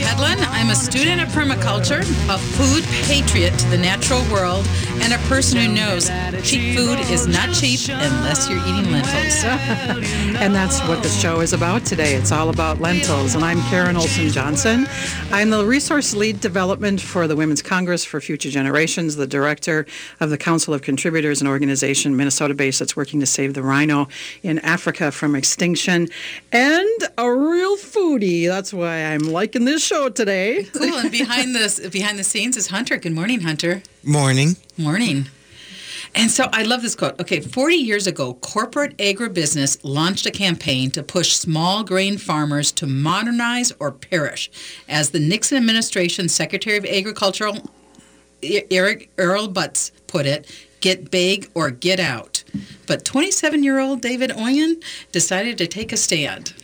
Hedlund. I'm a student of permaculture, a food patriot to the natural world, and a person who knows cheap food is not cheap unless you're eating lentils. and that's what the show is about today. It's all about lentils. And I'm Karen Olson Johnson. I'm the resource lead development for the Women's Congress for Future Generations, the director of the Council of Contributors, an organization Minnesota based that's working to save the rhino in Africa from extinction, and a real foodie. That's why I'm liking this show today. Cool. And behind the behind the scenes is Hunter. Good morning, Hunter. Morning. Morning. And so I love this quote. Okay, 40 years ago, corporate agribusiness launched a campaign to push small grain farmers to modernize or perish. As the Nixon administration Secretary of Agriculture Eric Earl Butz put it, get big or get out. But 27 year old David Oien decided to take a stand.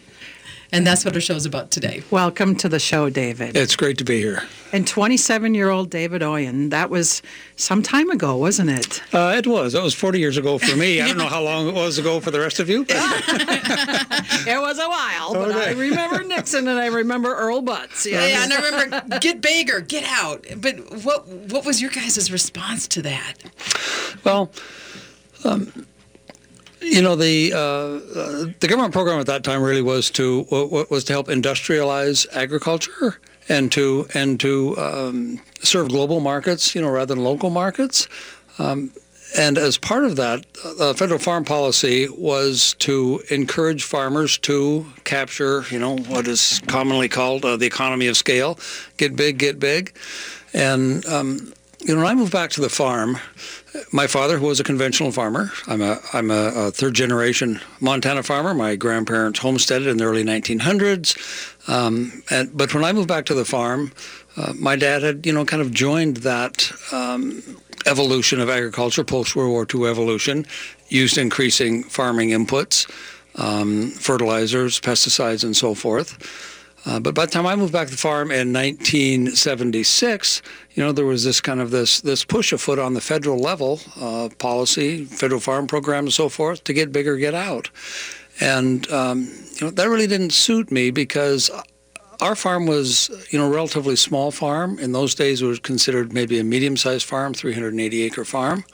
And that's what our show's about today. Welcome to the show, David. It's great to be here. And 27 year old David Oien, that was some time ago, wasn't it? Uh, it was. That was 40 years ago for me. I don't know how long it was ago for the rest of you. it was a while, but okay. I remember Nixon and I remember Earl Butz. Yes. Yeah, and I remember get bigger, get out. But what what was your guys' response to that? Well, um, you know the uh, uh, the government program at that time really was to was to help industrialize agriculture and to and to um, serve global markets, you know, rather than local markets. Um, and as part of that, uh, federal farm policy was to encourage farmers to capture, you know, what is commonly called uh, the economy of scale, get big, get big. And um, you know, when I moved back to the farm, my father was a conventional farmer. I'm a I'm a, a third generation Montana farmer. My grandparents homesteaded in the early 1900s. Um, and, but when I moved back to the farm, uh, my dad had you know kind of joined that um, evolution of agriculture, post World War II evolution, used increasing farming inputs, um, fertilizers, pesticides, and so forth. Uh, but by the time I moved back to the farm in 1976, you know, there was this kind of this this push afoot on the federal level, uh, policy, federal farm program, and so forth, to get bigger, get out, and um, you know that really didn't suit me because our farm was, you know, a relatively small farm. In those days, it was considered maybe a medium-sized farm, 380-acre farm.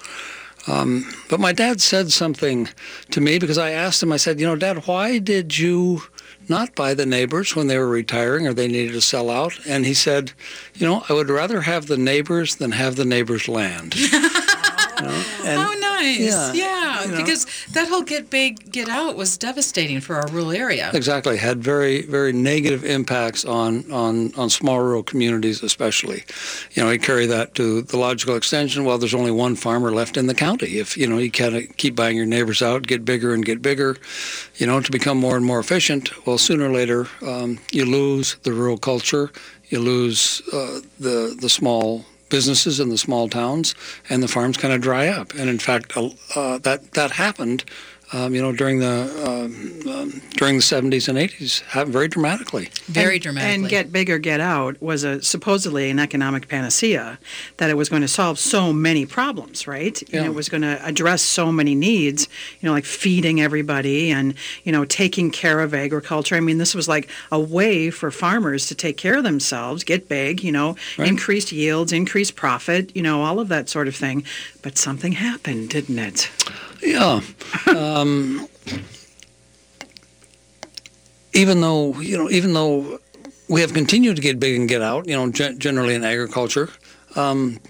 Um, but my dad said something to me because I asked him. I said, "You know, Dad, why did you?" Not by the neighbors when they were retiring or they needed to sell out. And he said, you know, I would rather have the neighbors than have the neighbors' land. you know? and, oh, nice. Yeah. yeah you know? because that whole get big, get out was devastating for our rural area. Exactly. Had very, very negative impacts on, on, on small rural communities, especially. You know, you carry that to the logical extension. Well, there's only one farmer left in the county. If, you know, you kind of keep buying your neighbors out, get bigger and get bigger, you know, to become more and more efficient, well, sooner or later, um, you lose the rural culture. You lose uh, the the small businesses in the small towns, and the farms kind of dry up. And in fact, uh, that that happened um, you know, during the um, um, during the 70s and 80s, very dramatically. Very and, dramatically. And Get Bigger, Get Out was a supposedly an economic panacea that it was going to solve so many problems, right? Yeah. And it was going to address so many needs, you know, like feeding everybody and, you know, taking care of agriculture. I mean, this was like a way for farmers to take care of themselves, get big, you know, right. increased yields, increased profit, you know, all of that sort of thing. But something happened, didn't it? Yeah. Um, even though you know, even though we have continued to get big and get out, you know, generally in agriculture, um,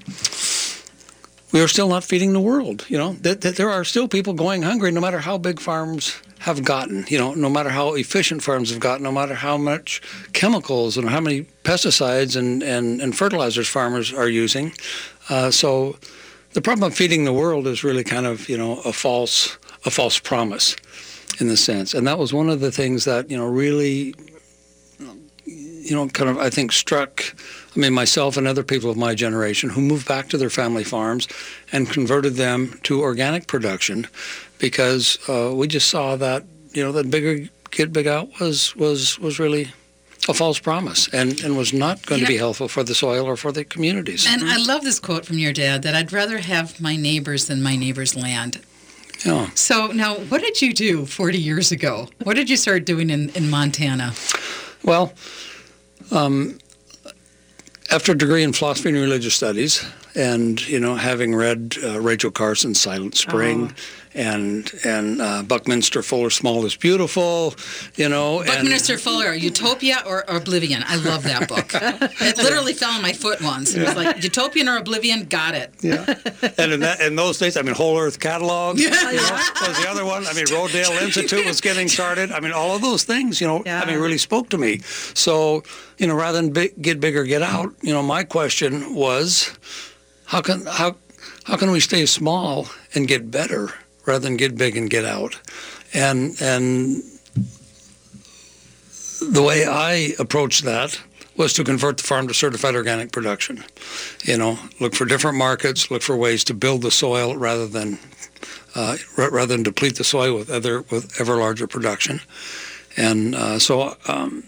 we are still not feeding the world. You know, that, that there are still people going hungry, no matter how big farms have gotten. You know, no matter how efficient farms have gotten, no matter how much chemicals and how many pesticides and, and, and fertilizers farmers are using. Uh, so the problem of feeding the world is really kind of you know a false a false promise in the sense, and that was one of the things that you know really you know kind of I think struck. I mean, myself and other people of my generation who moved back to their family farms and converted them to organic production because uh, we just saw that you know that bigger get big out was was was really a false promise and, and was not going to be helpful for the soil or for the communities. And I love this quote from your dad that I'd rather have my neighbors than my neighbor's land. Yeah. So now, what did you do 40 years ago? What did you start doing in, in Montana? Well, Um, after a degree in philosophy and religious studies, and you know, having read uh, Rachel Carson's Silent Spring, oh and and uh, Buckminster Fuller Small is Beautiful, you know. Buckminster and, Fuller, Utopia or, or, Oblivion. I love that book. it literally fell on my foot once. It was like Utopian or Oblivion, got it. Yeah. And in, that, in those days, I mean, Whole Earth Catalog you know, was the other one. I mean, Rodale Institute was getting started. I mean, all of those things, you know, yeah. I mean, really spoke to me. So, you know, rather than big, get bigger, get out, you know, my question was, how can how how can we stay small and get better? Rather than get big and get out. And and the way I approached that was to convert the farm to certified organic production. You know, look for different markets, look for ways to build the soil rather than uh, rather than deplete the soil with other with ever larger production. And uh, so. Um,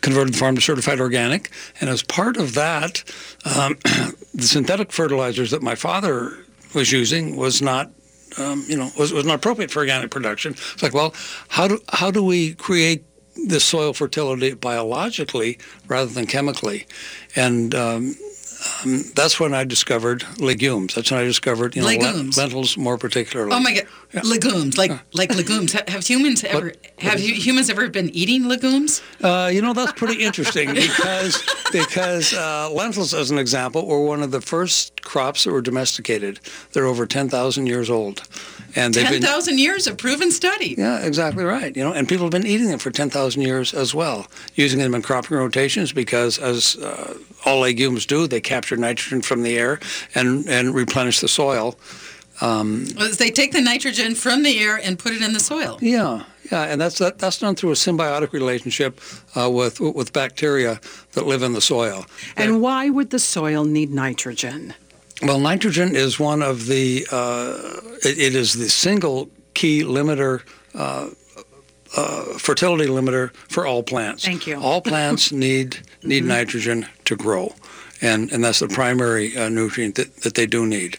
converted the farm to certified organic, and as part of that, um, the synthetic fertilizers that my father was using was not um, you know, was, was not appropriate for organic production. It's like, well, how do how do we create this soil fertility biologically rather than chemically? And um, um, that's when I discovered legumes. That's when I discovered you know lentils more particularly. Oh my god, yeah. legumes like like legumes. Have humans ever what, have what humans ever been eating legumes? Uh, you know that's pretty interesting because because uh, lentils, as an example, were one of the first crops that were domesticated. They're over ten thousand years old, and they've 10,000 years of proven study. Yeah, exactly right. You know, and people have been eating them for 10,000 years as well, using them in cropping rotations because, as uh, all legumes do, they capture nitrogen from the air and, and replenish the soil. Um, they take the nitrogen from the air and put it in the soil. Yeah, yeah, and that's that, that's done through a symbiotic relationship uh, with with bacteria that live in the soil. And why would the soil need nitrogen? Well, nitrogen is one of the, uh, it, it is the single key limiter, uh, uh, fertility limiter for all plants. Thank you. All plants need need mm-hmm. nitrogen to grow, and and that's the primary uh, nutrient that, that they do need.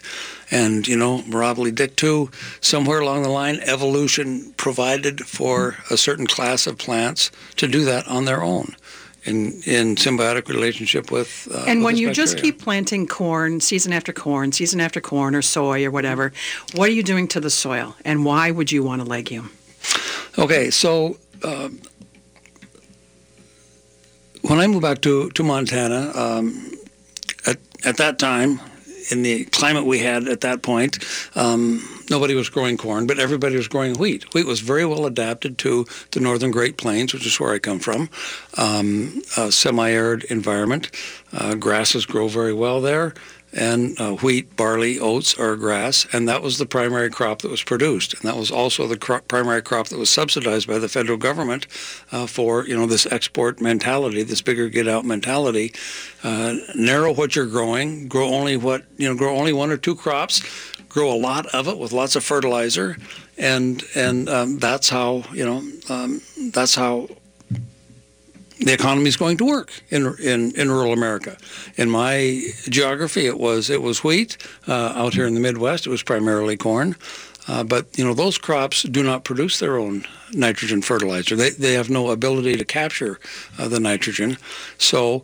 And you know, Mirabile dictu somewhere along the line, evolution provided for a certain class of plants to do that on their own in in symbiotic relationship with. Uh, and with when you bacteria. just keep planting corn season after corn, season after corn, or soy or whatever, what are you doing to the soil, and why would you want a legume? Okay, so. Uh, when I moved back to, to Montana, um, at, at that time, in the climate we had at that point, um, nobody was growing corn, but everybody was growing wheat. Wheat was very well adapted to the northern Great Plains, which is where I come from, um, a semi-arid environment. Uh, grasses grow very well there and uh, wheat, barley, oats or grass, and that was the primary crop that was produced, and that was also the primary crop that was subsidized by the federal government uh, for you know this export mentality, this bigger get out mentality. Uh, narrow what you're growing, grow only what you know, grow only one or two crops, grow a lot of it with lots of fertilizer, and and um, that's how you know um, that's how the economy is going to work in, in, in rural America. In my geography, it was it was wheat. Uh, out here in the Midwest, it was primarily corn. Uh, but you know those crops do not produce their own nitrogen fertilizer. They they have no ability to capture uh, the nitrogen. So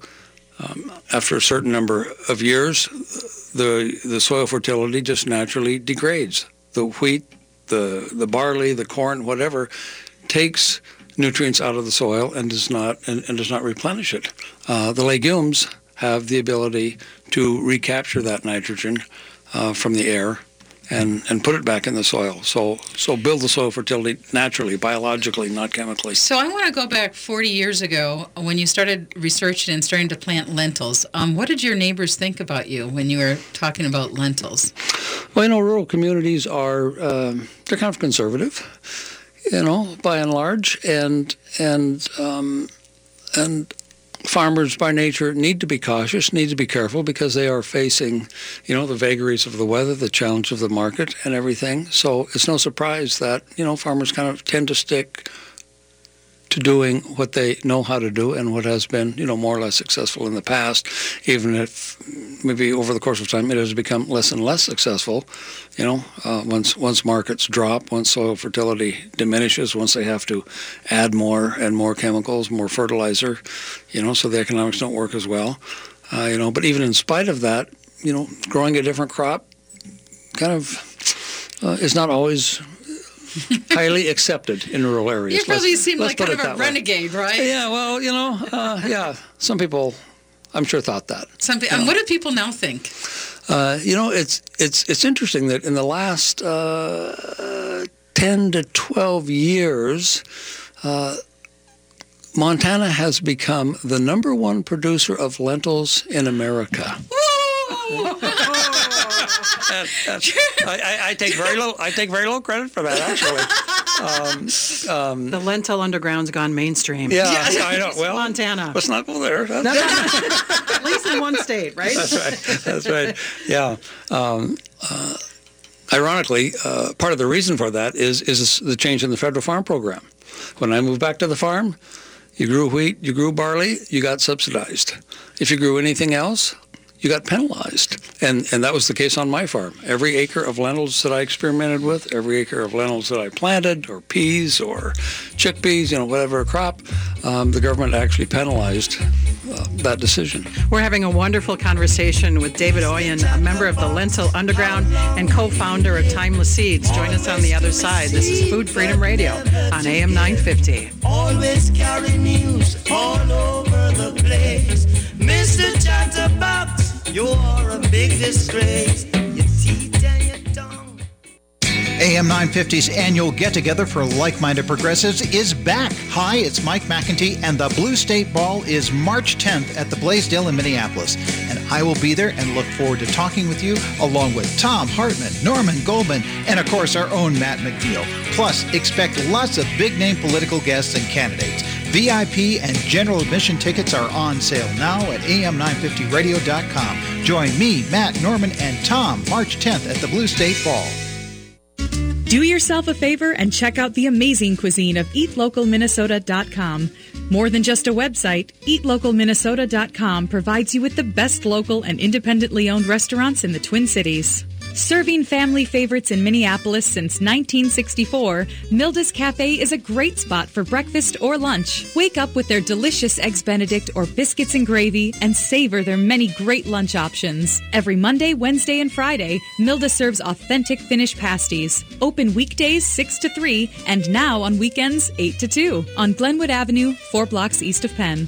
um, after a certain number of years, the the soil fertility just naturally degrades. The wheat, the the barley, the corn, whatever, takes nutrients out of the soil and does not and, and does not replenish it. Uh, the legumes have the ability to recapture that nitrogen uh, from the air and, and put it back in the soil. So so build the soil fertility naturally, biologically, not chemically. So I want to go back 40 years ago when you started researching and starting to plant lentils. Um, what did your neighbors think about you when you were talking about lentils? Well, you know, rural communities are uh, they're kind of conservative you know, by and large, and and um, and farmers by nature need to be cautious, need to be careful because they are facing, you know, the vagaries of the weather, the challenge of the market, and everything. So it's no surprise that you know farmers kind of tend to stick doing what they know how to do and what has been, you know, more or less successful in the past, even if maybe over the course of time, it has become less and less successful. You know, uh, once once markets drop, once soil fertility diminishes, once they have to add more and more chemicals, more fertilizer, you know, so the economics don't work as well. Uh, you know, but even in spite of that, you know, growing a different crop kind of uh, is not always highly accepted in rural areas. You probably Let's- seem let's like kind of a that way. renegade, right? Yeah, well, you know, uh, yeah, some people, I'm sure, thought that. Something. And what do people now think? Uh, you know, it's it's it's interesting that in the last uh, ten to twelve years, uh, Montana has become the number one producer of lentils in America. I, I, I take very little. I take very little credit for that, actually. The lentil underground's gone mainstream. Yeah, I know. Well, Montana. Let's not go there. That's- At least in one state, right? That's right. That's right. Yeah. Um, uh, ironically, uh, part of the reason for that is is the change in the federal farm program. When I moved back to the farm, you grew wheat, you grew barley, you got subsidized. If you grew anything else, you got penalized. And and that was the case on my farm. Every acre of lentils that I experimented with, every acre of lentils that I planted, or peas, or chickpeas, you know, whatever crop, um, the government actually penalized uh, that decision. We're having a wonderful conversation with David Oien, a member of the Lentil Underground and co-founder of Timeless Seeds. Join us on the other side. This is Food Freedom Radio on AM 950. always carry news all over the place. Mr. Chatterbox, you're a big disgrace. AM 950's annual get together for like minded progressives is back. Hi, it's Mike McEntee, and the Blue State Ball is March 10th at the Blaisdell in Minneapolis. And I will be there and look forward to talking with you along with Thom Hartmann, Norman Goldman, and of course our own Matt McNeil. Plus, expect lots of big name political guests and candidates. VIP and general admission tickets are on sale now at am950radio.com. Join me, Matt, Norman, and Tom March 10th at the Blue State Ball. Do yourself a favor and check out the amazing cuisine of eatlocalminnesota.com. More than just a website, eatlocalminnesota.com provides you with the best local and independently owned restaurants in the Twin Cities. Serving family favorites in Minneapolis since 1964, Milda's Cafe is a great spot for breakfast or lunch. Wake up with their delicious Eggs Benedict or biscuits and gravy and savor their many great lunch options. Every Monday, Wednesday, and Friday, Milda serves authentic Finnish pasties. Open weekdays 6 to 3 and now on weekends 8 to 2 on Glenwood Avenue, 4 blocks east of Penn.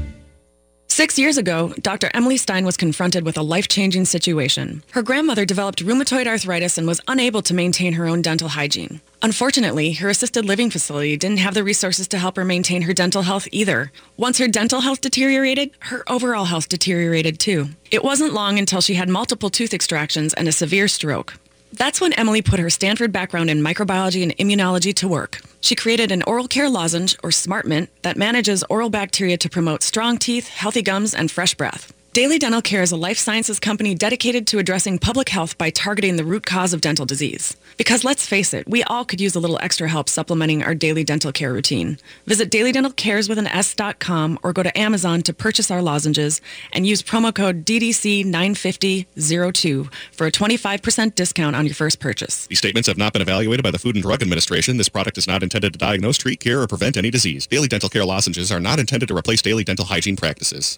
Six years ago, Dr. Emily Stein was confronted with a life changing situation. Her grandmother developed rheumatoid arthritis and was unable to maintain her own dental hygiene. Unfortunately, her assisted living facility didn't have the resources to help her maintain her dental health either. Once her dental health deteriorated, her overall health deteriorated too. It wasn't long until she had multiple tooth extractions and a severe stroke. That's when Emily put her Stanford background in microbiology and immunology to work. She created an oral care lozenge, or Smart Mint, that manages oral bacteria to promote strong teeth, healthy gums, and fresh breath. Daily Dental Care is a life sciences company dedicated to addressing public health by targeting the root cause of dental disease. Because let's face it, we all could use a little extra help supplementing our daily dental care routine. Visit dailydentalcares with an S.com or go to Amazon to purchase our lozenges and use promo code DDC95002 for a 25% discount on your first purchase. These statements have not been evaluated by the Food and Drug Administration. This product is not intended to diagnose, treat, cure, or prevent any disease. Daily dental care lozenges are not intended to replace daily dental hygiene practices.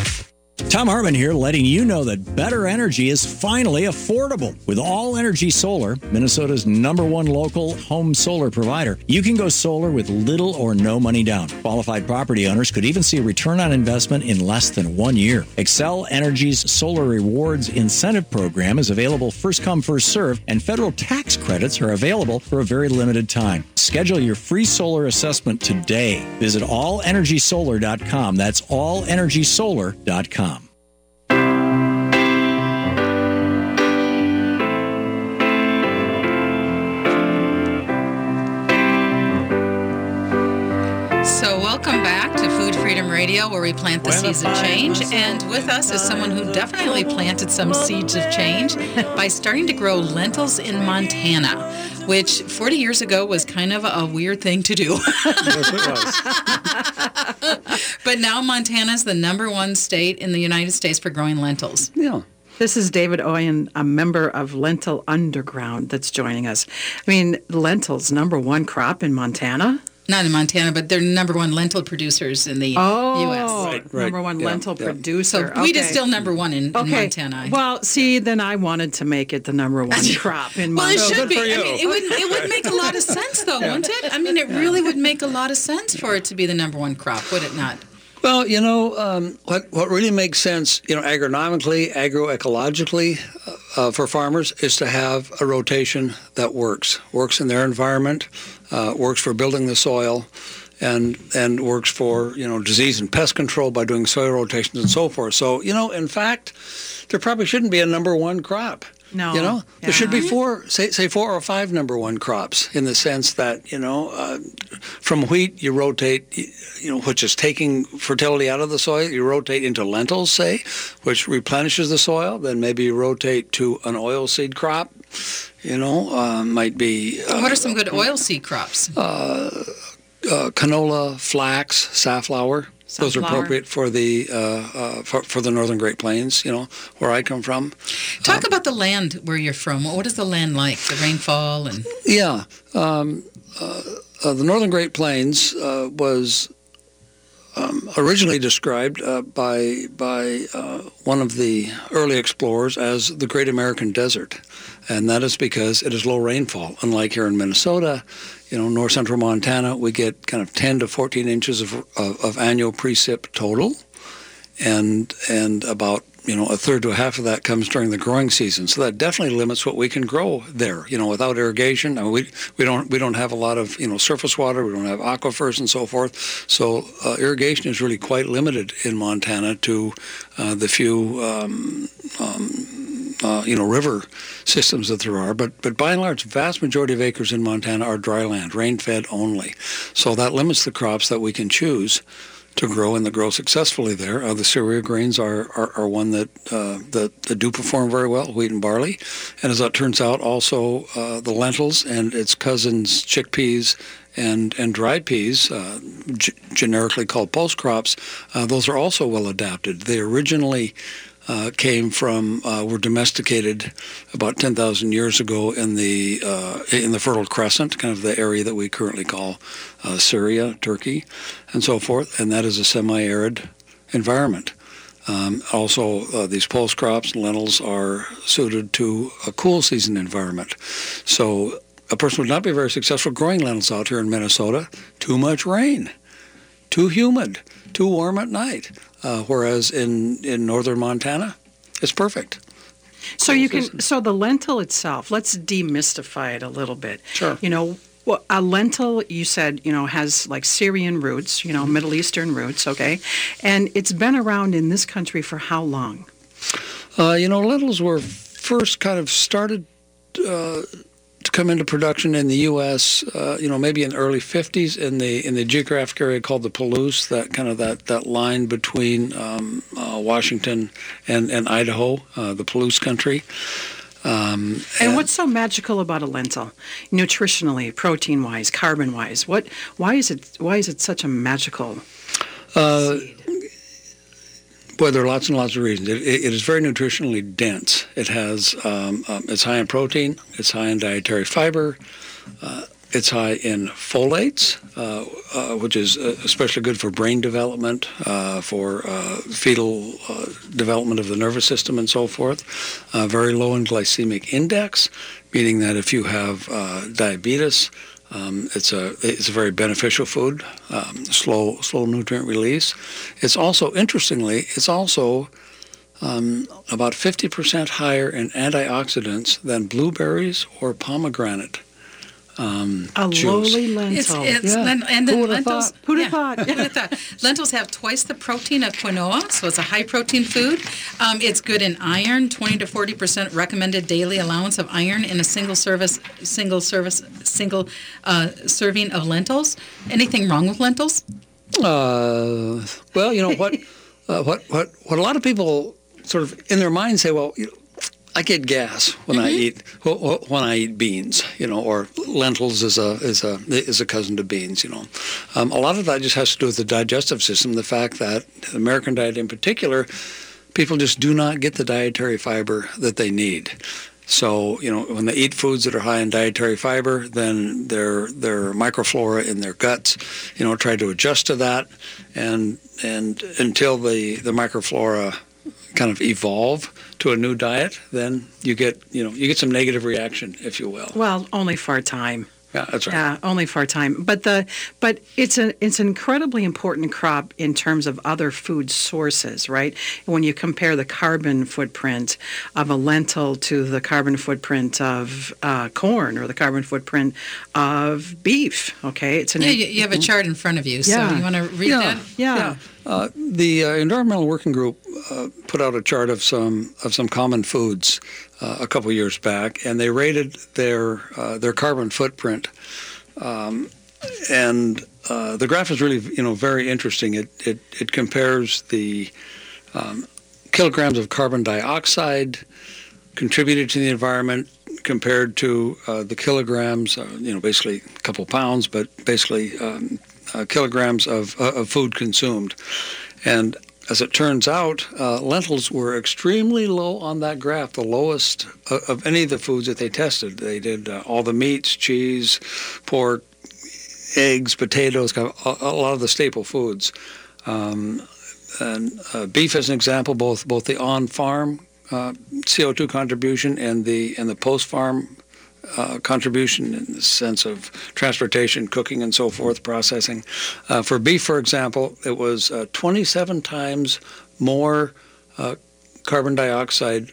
Thom Hartmann here, letting you know that better energy is finally affordable. With All Energy Solar, Minnesota's number one local home solar provider, you can go solar with little or no money down. Qualified property owners could even see a return on investment in less than one year. Xcel Energy's Solar Rewards Incentive Program is available first come, first serve, and federal tax credits are available for a very limited time. Schedule your free solar assessment today. Visit allenergysolar.com. That's allenergysolar.com. So, welcome back to Food Freedom Radio, where we plant the seeds of change. And with us is someone who definitely planted some seeds of change by starting to grow lentils in Montana, which 40 years ago was kind of a weird thing to do. yes, it was. but now Montana's the number one state in the United States for growing lentils. Yeah. This is David Oien, a member of Lentil Underground, that's joining us. I mean, lentils, number one crop in Montana. Not in Montana, but they're number one lentil producers in the oh, U.S. Right, right. Number one yeah, lentil yeah. producer. So wheat okay. is still number one in, okay. in, Montana. Well, see, then I wanted to make it the number one crop in Montana. well, it should be. I mean, it would it would make a lot of sense, though, yeah. wouldn't it? I mean, it really would make a lot of sense for it to be the number one crop, would it not? Well, you know, um, what what really makes sense, you know, agronomically, agroecologically, uh, for farmers is to have a rotation that works, works in their environment, uh, works for building the soil, and and works for you know disease and pest control by doing soil rotations and so forth. So you know, in fact, there probably shouldn't be a number one crop. No. You know, yeah. there should be four, say, say four or five number one crops in the sense that, you know, uh, from wheat, you rotate, you know, which is taking fertility out of the soil. You rotate into lentils, say, which replenishes the soil. Then maybe you rotate to an oilseed crop. You know, uh, might be. Uh, what are some good oilseed crops? Uh, uh, canola, flax, safflower. Those are appropriate for the uh, uh, for, for, the northern Great Plains, you know, where I come from. Talk um, about the land where you're from. What is the land like? The rainfall and yeah, um, uh, uh the northern Great Plains uh, was um, originally described uh, by by one of the early explorers as the Great American Desert, and that is because it is low rainfall. Unlike here in Minnesota, you know, north central Montana, we get kind of 10 to 14 inches of, of, of, annual precip total, and and about you know a third to a half of that comes during the growing season. So that definitely limits what we can grow there. You know, without irrigation, I mean, we we don't we don't have a lot of you know surface water. We don't have aquifers and so forth. So uh, irrigation is really quite limited in Montana to uh, the few. Um, um, uh, you know, river systems that there are. But, but by and large, vast majority of acres in Montana are dry land, rain-fed only. So that limits the crops that we can choose to grow and that grow successfully there. Uh, the cereal grains are, are, are one that, uh, that, that do perform very well, wheat and barley. And as that turns out, also uh, the lentils and its cousins, chickpeas and, and dried peas, uh, g- generically called pulse crops, uh, those are also well adapted. They originally uh, came from uh, were domesticated about 10,000 years ago in the uh, in the Fertile Crescent, kind of the area that we currently call uh, Syria, Turkey, and so forth. And that is a semi-arid environment. Um, also, uh, these pulse crops and lentils are suited to a cool season environment. So a person would not be very successful growing lentils out here in Minnesota. Too much rain, too humid, too warm at night. Uh, whereas in, in northern Montana, it's perfect. So you can so the lentil itself. Let's demystify it a little bit. Sure. You know, well, a lentil you said you know has like Syrian roots, you know. Middle Eastern roots. Okay, and it's been around in this country for how long? Uh, you know, lentils were first kind of started. Uh, to come into production in the U.S. Uh, you know, maybe in the early '50s in the in the geographic area called the Palouse, that kind of that that line between um, uh, Washington and and Idaho, uh, the Palouse country. Um, and, and, what's so magical about a lentil, nutritionally, protein-wise, carbon-wise? What? Why is it? Why is it such a magical? Uh, seed? Boy, there are lots and lots of reasons. It, it, is very nutritionally dense. It has, um, um, it's high in protein. It's high in dietary fiber. Uh, it's high in folates, uh, uh, which is uh, especially good for brain development, uh, for uh, fetal development of the nervous system, and so forth. very low in glycemic index, meaning that if you have diabetes, um, it's a it's a very beneficial food. Um, slow slow nutrient release. It's also interestingly, it's also um, about 50% higher in antioxidants than blueberries or pomegranate. Um, a juice. lowly lentil. It's, it's Yeah. len- and the Who would've lentils. thought? Who'd yeah, have thought? who'd thought? Lentils have twice the protein of quinoa, so it's a high protein food. Um, it's good in iron, 20 to 40 percent recommended daily allowance of iron in a single service, single service, single uh, serving of lentils. Anything wrong with lentils? Uh, well, you know what, uh, what, what, what a lot of people sort of in their mind say, well, you know, I get gas when I eat wh- wh- when I eat beans, you know, or lentils is a is a is a cousin to beans, you know. Um, a lot of that just has to do with the digestive system. The fact that the American diet, in particular, people just do not get the dietary fiber that they need. So, you know, when they eat foods that are high in dietary fiber, then their their microflora in their guts, you know, try to adjust to that, and and until the the microflora kind of evolve to a new diet, then you get you know you get some negative reaction, if you will. Well, only for a time. Yeah, that's right. Yeah, only for a time. But the but it's a it's an incredibly important crop in terms of other food sources, right? When you compare the carbon footprint of a lentil to the carbon footprint of uh, corn or the carbon footprint of beef, okay, it's an Yeah, you, you have a chart in front of you, so Yeah. you want to read Yeah. that? yeah. Uh, the uh, Environmental Working Group uh, put out a chart of some of some common foods uh, a couple years back, and they rated their uh, their carbon footprint. Um, and uh, the graph is really, you know, very interesting. It it, it compares the um, kilograms of carbon dioxide contributed to the environment compared to uh, the kilograms, uh, you know, basically a couple pounds, but basically um, uh, kilograms of, uh, of food consumed. And as it turns out, uh, lentils were extremely low on that graph, the lowest of, of any of the foods that they tested. They did uh, all the meats, cheese, pork, eggs, potatoes, kind of a, a lot of the staple foods. Um, and uh, beef, as an example, both both the on-farm uh, CO2 contribution and the and the post-farm uh, contribution in the sense of transportation, cooking, and so forth, processing. Uh, for beef, for example, it was uh, 27 times more uh, carbon dioxide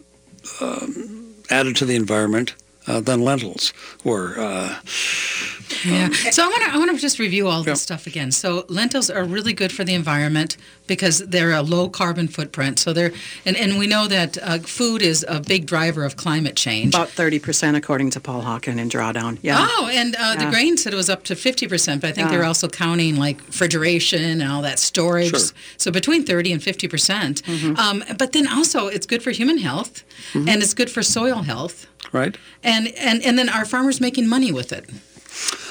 um, added to the environment uh, than lentils were. Uh, Yeah. So I want to I want to just review all this stuff again. So lentils are really good for the environment because they're a low carbon footprint. So they're and, and we know that uh, food is a big driver of climate change. About 30% according to Paul Hawken in Drawdown. Yeah. Oh, and uh, the Yeah. grain said it was up to 50%, but I think Yeah. they're also counting like refrigeration and all that storage. Sure. So between 30 and 50%. Mm-hmm. Um, but then also it's good for human health and it's good for soil health. Right? And, and, and then are farmers making money with it?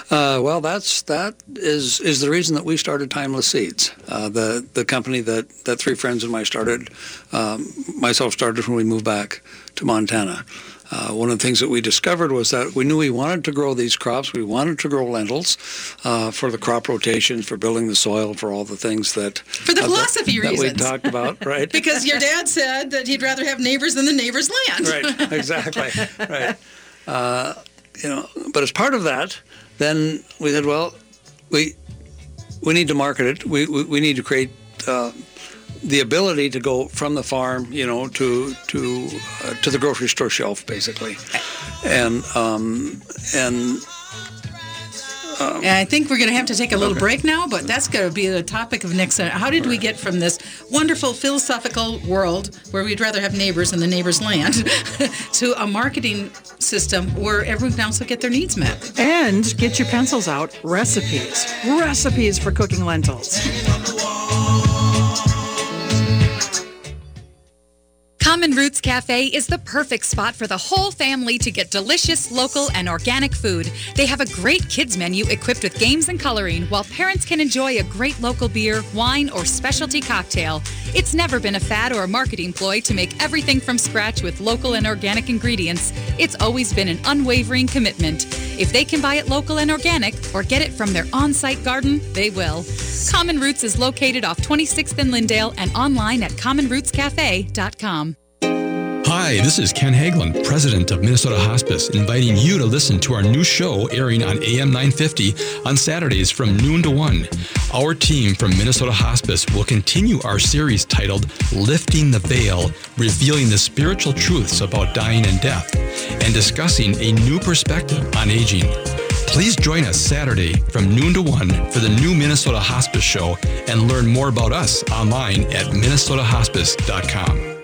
Uh, well, that's that is is the reason that we started Timeless Seeds, uh, the the company that, that three friends and I started, um, myself started when we moved back to Montana. Uh, one of the things that we discovered was that we knew we wanted to grow these crops. We wanted to grow lentils uh, for the crop rotation, for building the soil, for all the things that For the uh, that- philosophy that we talked about, right? Because your dad said that he'd rather have neighbors than the neighbor's land. right exactly right uh, you know but as part of that then we said well we we need to market it we we, we need to create uh, the ability to go from the farm you know to to uh, to the grocery store shelf basically and um, and And I think we're going to have to take a little break now, but that's going to be the topic of next. How did we get from this wonderful philosophical world where we'd rather have neighbors in the neighbor's land to a marketing system where everyone can also get their needs met? And get your pencils out. Recipes. Recipes for cooking lentils. Common Roots Cafe is the perfect spot for the whole family to get delicious, local, and organic food. They have a great kids menu equipped with games and coloring, while parents can enjoy a great local beer, wine, or specialty cocktail. It's never been a fad or a marketing ploy to make everything from scratch with local and organic ingredients. It's always been an unwavering commitment. If they can buy it local and organic or get it from their on site garden, they will. Common Roots is located off 26th and Lyndale and online at commonrootscafe.com. Hi, this is Ken Hagelin, president of Minnesota Hospice, inviting you to listen to our new show airing on AM 950 on Saturdays from noon to 1. Our team from Minnesota Hospice will continue our series titled Lifting the Veil, revealing the spiritual truths about dying and death, and discussing a new perspective on aging. Please join us Saturday from noon to 1 for the new Minnesota Hospice Show and learn more about us online at minnesotahospice.com.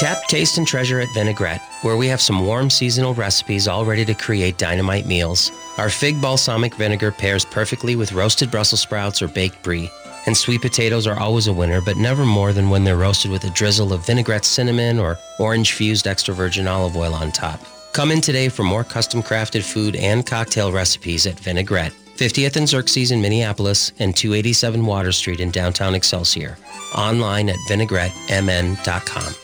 Tap, taste, and treasure at Vinaigrette, where we have some warm seasonal recipes all ready to create dynamite meals. Our fig balsamic vinegar pairs perfectly with roasted Brussels sprouts or baked brie. And sweet potatoes are always a winner, but never more than when they're roasted with a drizzle of vinaigrette cinnamon or orange fused extra virgin olive oil on top. Come in today for more custom crafted food and cocktail recipes at Vinaigrette, 50th and Xerxes in Minneapolis and 287 Water Street in downtown Excelsior. Online at vinaigrettemn.com.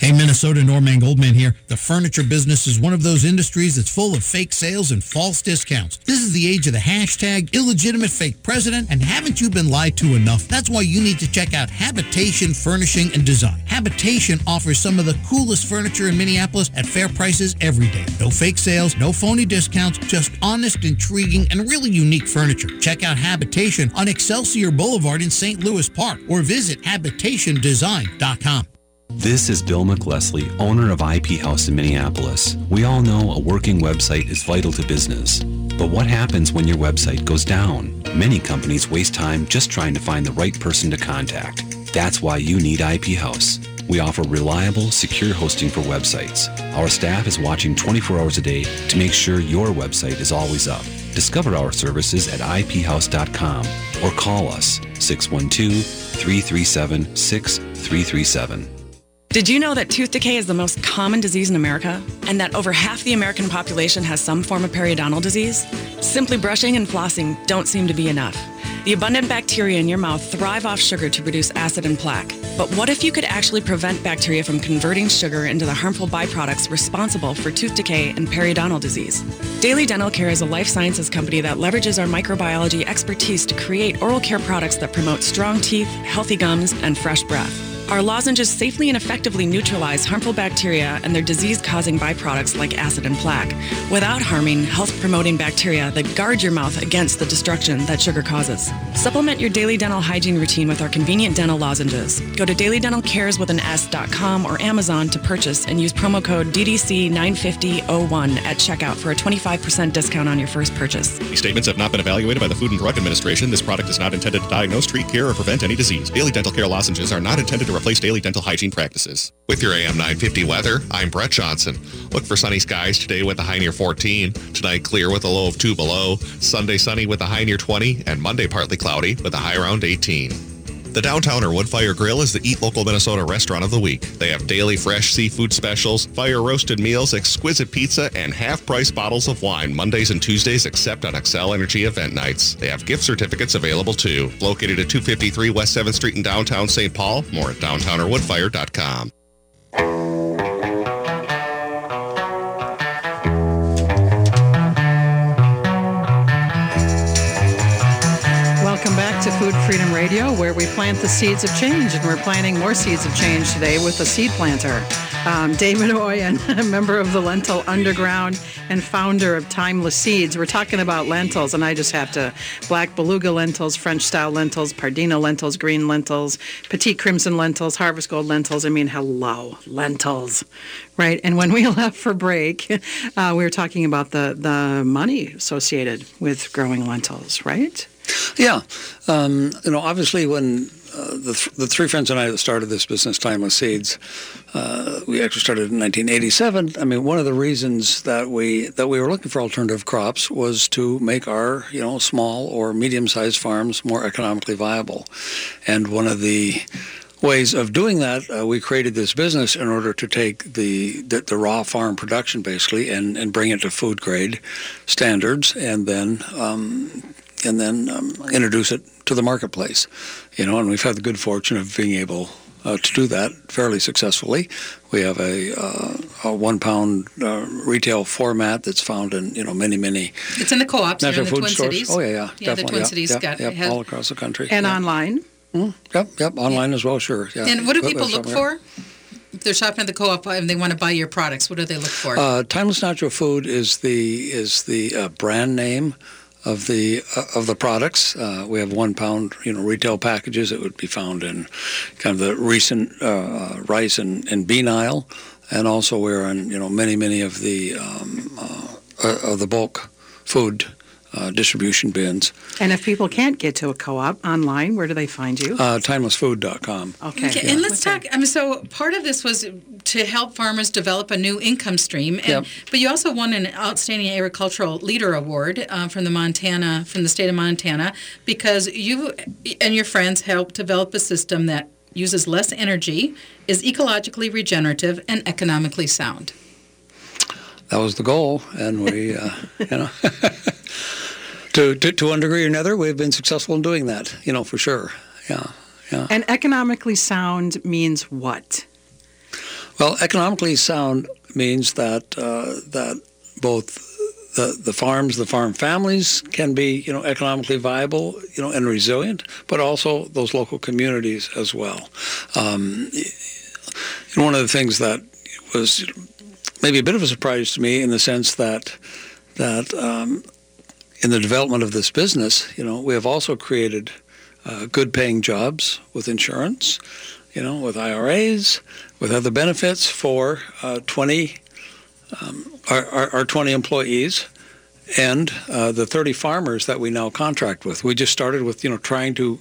Hey, Minnesota, Norman Goldman here. The furniture business is one of those industries that's full of fake sales and false discounts. This is the age of the hashtag illegitimate fake president, and haven't you been lied to enough? That's why you need to check out Habitation Furnishing and Design. Habitation offers some of the coolest furniture in Minneapolis at fair prices every day. No fake sales, no phony discounts, just honest, intriguing, and really unique furniture. Check out Habitation on Excelsior Boulevard in St. Louis Park or visit habitationdesign.com. This is Bill McLesley, owner of IP House in Minneapolis. We all know a working website is vital to business. But what happens when your website goes down? Many companies waste time just trying to find the right person to contact. That's why you need IP House. We offer reliable, secure hosting for websites. Our staff is watching 24 hours a day to make sure your website is always up. Discover our services at iphouse.com or call us 612 337 6337. Did you know that tooth decay is the most common disease in America and that over half the American population has some form of periodontal disease? Simply brushing and flossing don't seem to be enough. The abundant bacteria in your mouth thrive off sugar to produce acid and plaque. But what if you could actually prevent bacteria from converting sugar into the harmful byproducts responsible for tooth decay and periodontal disease? Daily Dental Care is a life sciences company that leverages our microbiology expertise to create oral care products that promote strong teeth, healthy gums, and fresh breath. Our lozenges safely and effectively neutralize harmful bacteria and their disease causing byproducts like acid and plaque without harming health promoting bacteria that guard your mouth against the destruction that sugar causes. Supplement your daily dental hygiene routine with our convenient dental lozenges. Go to dailydentalcares with an S.com or Amazon to purchase and use promo code DDC95001 at checkout for a 25% discount on your first purchase. These statements have not been evaluated by the Food and Drug Administration. This product is not intended to diagnose, treat, cure, or prevent any disease. Daily Dental Care lozenges are not intended to replace daily dental hygiene practices. With your AM 950 weather, I'm Brett Johnson. Look for sunny skies today with a high near 14. Tonight, clear with a low of 2 below. Sunday, sunny with a high near 20. And Monday, partly cloudy with a high around 18. The Downtowner Woodfire Grill is the Eat Local Minnesota restaurant of the week. They have daily fresh seafood specials, fire roasted meals, exquisite pizza, and half price bottles of wine Mondays and Tuesdays except on Xcel Energy event nights. They have gift certificates available too. Located at 253 West 7th Street in downtown St. Paul. More at downtownerwoodfire.com. to Food Freedom Radio, where we plant the seeds of change, and we're planting more seeds of change today with a seed planter. Um, David Oien, a member of the Lentil Underground and founder of Timeless Seeds. We're talking about lentils, and I just have to black beluga lentils, French style lentils, Pardina lentils, green lentils, petite crimson lentils, harvest gold lentils. I mean, hello, lentils, right? And when we left for break, uh, we were talking about the, the money associated with growing lentils, right? Yeah. Um, you know, obviously, when uh, the, th- the three friends and I that started this business, Timeless Seeds, uh, we actually started in 1987. I mean, one of the reasons that we that we were looking for alternative crops was to make our you know small or medium-sized farms more economically viable, and one of the ways of doing that, uh, we created this business in order to take the, the, the raw farm production basically and, and bring it to food grade standards, and then um, and then um, introduce it to the marketplace. You know, and we've had the good fortune of being able uh, to do that fairly successfully. We have a, uh, a one pound uh, retail format that's found in you know many many It's in the co-ops here in the food Twin stores. Cities. Oh yeah, yeah, Yeah, the. Twin yeah, Cities yeah, got- yeah, all across the country. And yeah. online. Mm, yep, yep, online as well. Sure. Yeah. And what do people look for? If they're shopping at the co-op and they want to buy your products, what do they look for? Uh, Timeless Natural Food is the is the uh, brand name of the uh, of the products. Uh, we have one pound, you know, retail packages that would be found in kind of the recent uh, rice and, and bean aisle, and also we're in you know many many of the um, uh, of the bulk food uh, distribution bins. And if people can't get to a co-op online, where do they find you? Uh, timelessfood.com. Okay. Okay, and let's talk. I mean, so part of this was to help farmers develop a new income stream, and, Yep. but you also won an outstanding agricultural leader award uh, from the Montana, from the state of Montana, because you and your friends helped develop a system that uses less energy, is ecologically regenerative, and economically sound. that was the goal, and we, uh, you know, to, to to one degree or another, we've been successful in doing that. You know, for sure. Yeah, yeah. And economically sound means what? Well, economically sound means that uh, that both the, the farms, the farm families can be, you know, economically viable, you know, and resilient, but also those local communities as well. Um, and one of the things that was maybe a bit of a surprise to me in the sense that that um, in the development of this business, you know, we have also created uh, good-paying jobs with insurance, you know, with IRAs, with other benefits for uh, 20 um, our, our, our 20 employees and uh, the 30 farmers that we now contract with. We just started with you know trying to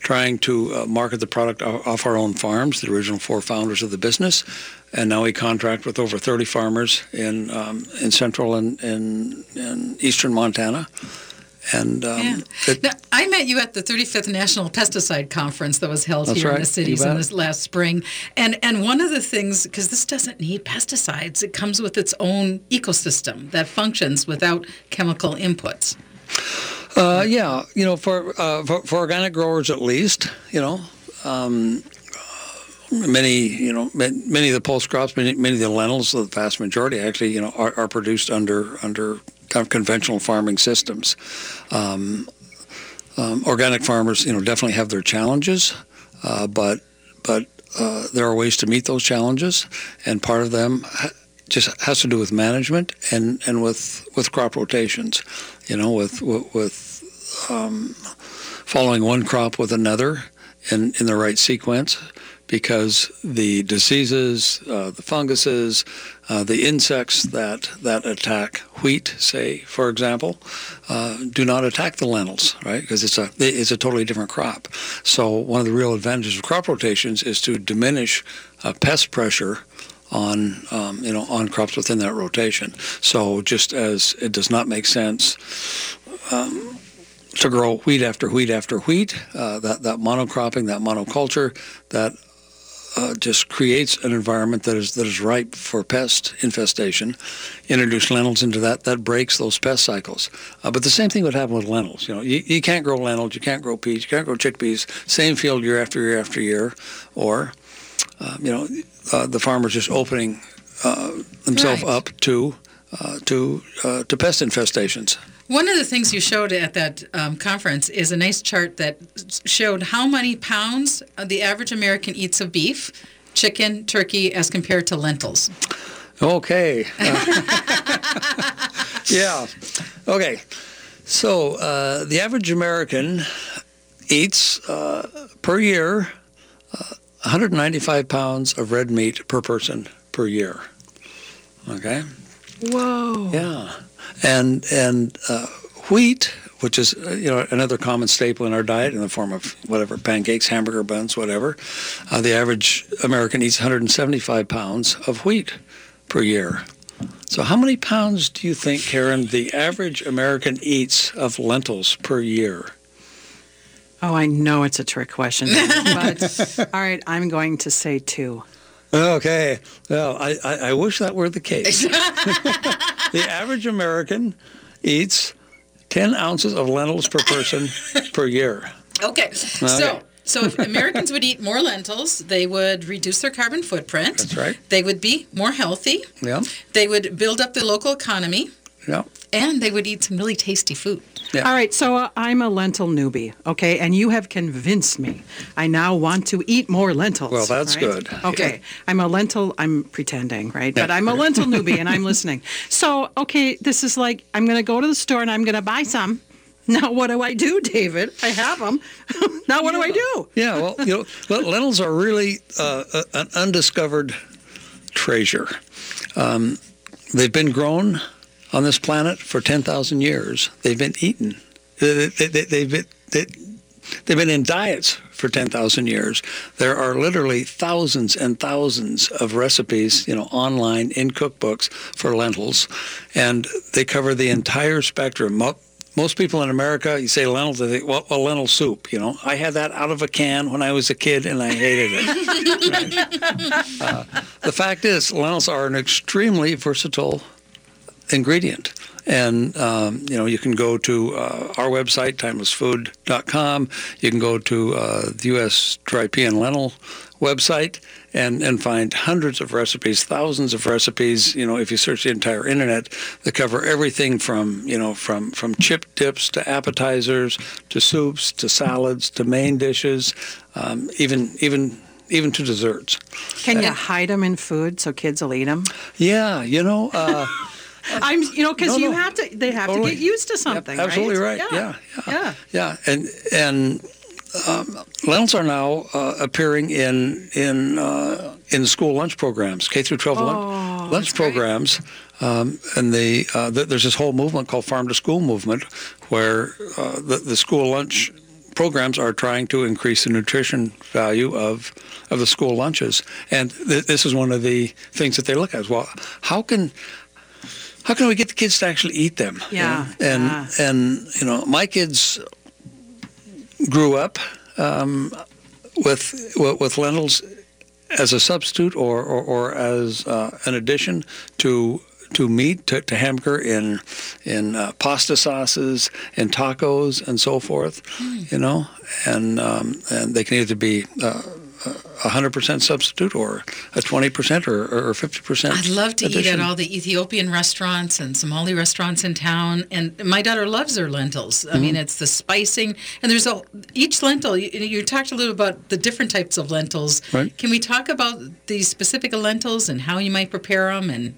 trying to uh, market the product off our own farms, the original four founders of the business, and now we contract with over 30 farmers in um, in central and in, in eastern Montana. And um, Yeah. it- Now, I met you at the 35th National Pesticide Conference that was held here in the cities in this last spring. And and one of the things, because this doesn't need pesticides, it comes with its own ecosystem that functions without chemical inputs. Uh, yeah, you know, for, uh, for for organic growers at least, you know, um, many you know many of the pulse crops, many many of the lentils, the vast majority actually, you know, are, are produced under under kind of conventional farming systems. Um, um, organic farmers, you know, definitely have their challenges, uh, but but uh, there are ways to meet those challenges, and part of them ha- just has to do with management and, and with with crop rotations, you know, with with, with um, following one crop with another in, in the right sequence, because the diseases, uh, the funguses, uh, the insects that that attack wheat, say for example, uh, do not attack the lentils, right? Because it's a it's a totally different crop. So one of the real advantages of crop rotations is to diminish uh, pest pressure on um, you know on crops within that rotation. So just as it does not make sense. Um, to grow wheat after wheat after wheat, uh, that that monocropping, that monoculture, that uh, just creates an environment that is that is ripe for pest infestation. Introduce lentils into that, that breaks those pest cycles. Uh, but the same thing would happen with lentils. You know, you, you can't grow lentils, you can't grow peas, you can't grow chickpeas, same field year after year after year, or uh, you know, uh, the farmer's just opening uh, himself Right. up to uh, to uh, to pest infestations. One of the things you showed at that um, conference is a nice chart that showed how many pounds uh, the average American eats of beef, chicken, turkey, as compared to lentils. Okay. Uh, yeah. Okay. So uh, the average American eats uh, per year uh, 195 pounds of red meat per person per year. Okay. Whoa. Yeah. And and uh, wheat, which is uh, you know another common staple in our diet in the form of whatever pancakes, hamburger buns, whatever. Uh, the average American eats 175 pounds of wheat per year. So how many pounds do you think, Karen, the average American eats of lentils per year? Oh, I know it's a trick question. but all right, I'm going to say two. Okay. Well, I, I, I wish that were the case. the average American eats 10 ounces of lentils per person per year. Okay, so So if Americans would eat more lentils, they would reduce their carbon footprint. That's right. They would be more healthy. Yeah. They would build up the local economy. Yeah. And they would eat some really tasty food. All right, so uh, I'm a lentil newbie, okay, and you have convinced me. I now want to eat more lentils. Well, that's right? good. Okay, I'm a lentil. I'm pretending, right? But I'm a lentil newbie, and I'm listening. So, okay, this is like I'm going to go to the store and I'm going to buy some. Now, what do I do, David? I have them. now, what do I do? Yeah, well, you know, lentils are really uh, an undiscovered treasure. Um, they've been grown on this planet for 10,000 years. They've been eaten. They, they, they, they've, been, they, they've been in diets for 10,000 years. There are literally thousands and thousands of recipes, you know, online in cookbooks for lentils, and they cover the entire spectrum. Most people in America, you say lentils, they think, well, well, lentil soup. You know, I had that out of a can when I was a kid, and I hated it. Uh, the fact is, lentils are an extremely versatile ingredient. And, um, you know, you can go to uh, our website, timelessfood.com. You can go to uh, the U.S. Dry Pea and Lentil website and, and find hundreds of recipes, thousands of recipes, you know, if you search the entire internet, that cover everything from, you know, from, from chip dips to appetizers to soups to salads to main dishes, um, even, even, even to desserts. Can you hide them in food so kids will eat them? Yeah, you know, uh, I'm, you know, because No, you no. have to. They have Totally. to get used to something. absolutely right. right. Yeah, yeah. Yeah, and and um, lentils are now uh, appearing in in uh, in school lunch programs, K through 12 Oh, lunch, lunch programs, um, and the, uh, th- there's this whole movement called Farm to School movement, where uh, the, the school lunch programs are trying to increase the nutrition value of of the school lunches, and th- this is one of the things that they look at. As well, how can how can we get the kids to actually eat them? Yeah, and yeah. and you know, my kids grew up um, with with lentils as a substitute or or, or as uh, an addition to to meat to, to hamburger in in uh, pasta sauces and tacos and so forth you know and um, and they can either be uh, a hundred percent substitute or a twenty percent or or fifty percent. I'd love to eat at all the Ethiopian restaurants and Somali restaurants in town. And my daughter loves her lentils. I mean, Mhm. it's the spicing, and there's a each lentil. You, you talked a little about the different types of lentils. Right. Can we talk about the specific lentils and how you might prepare them? And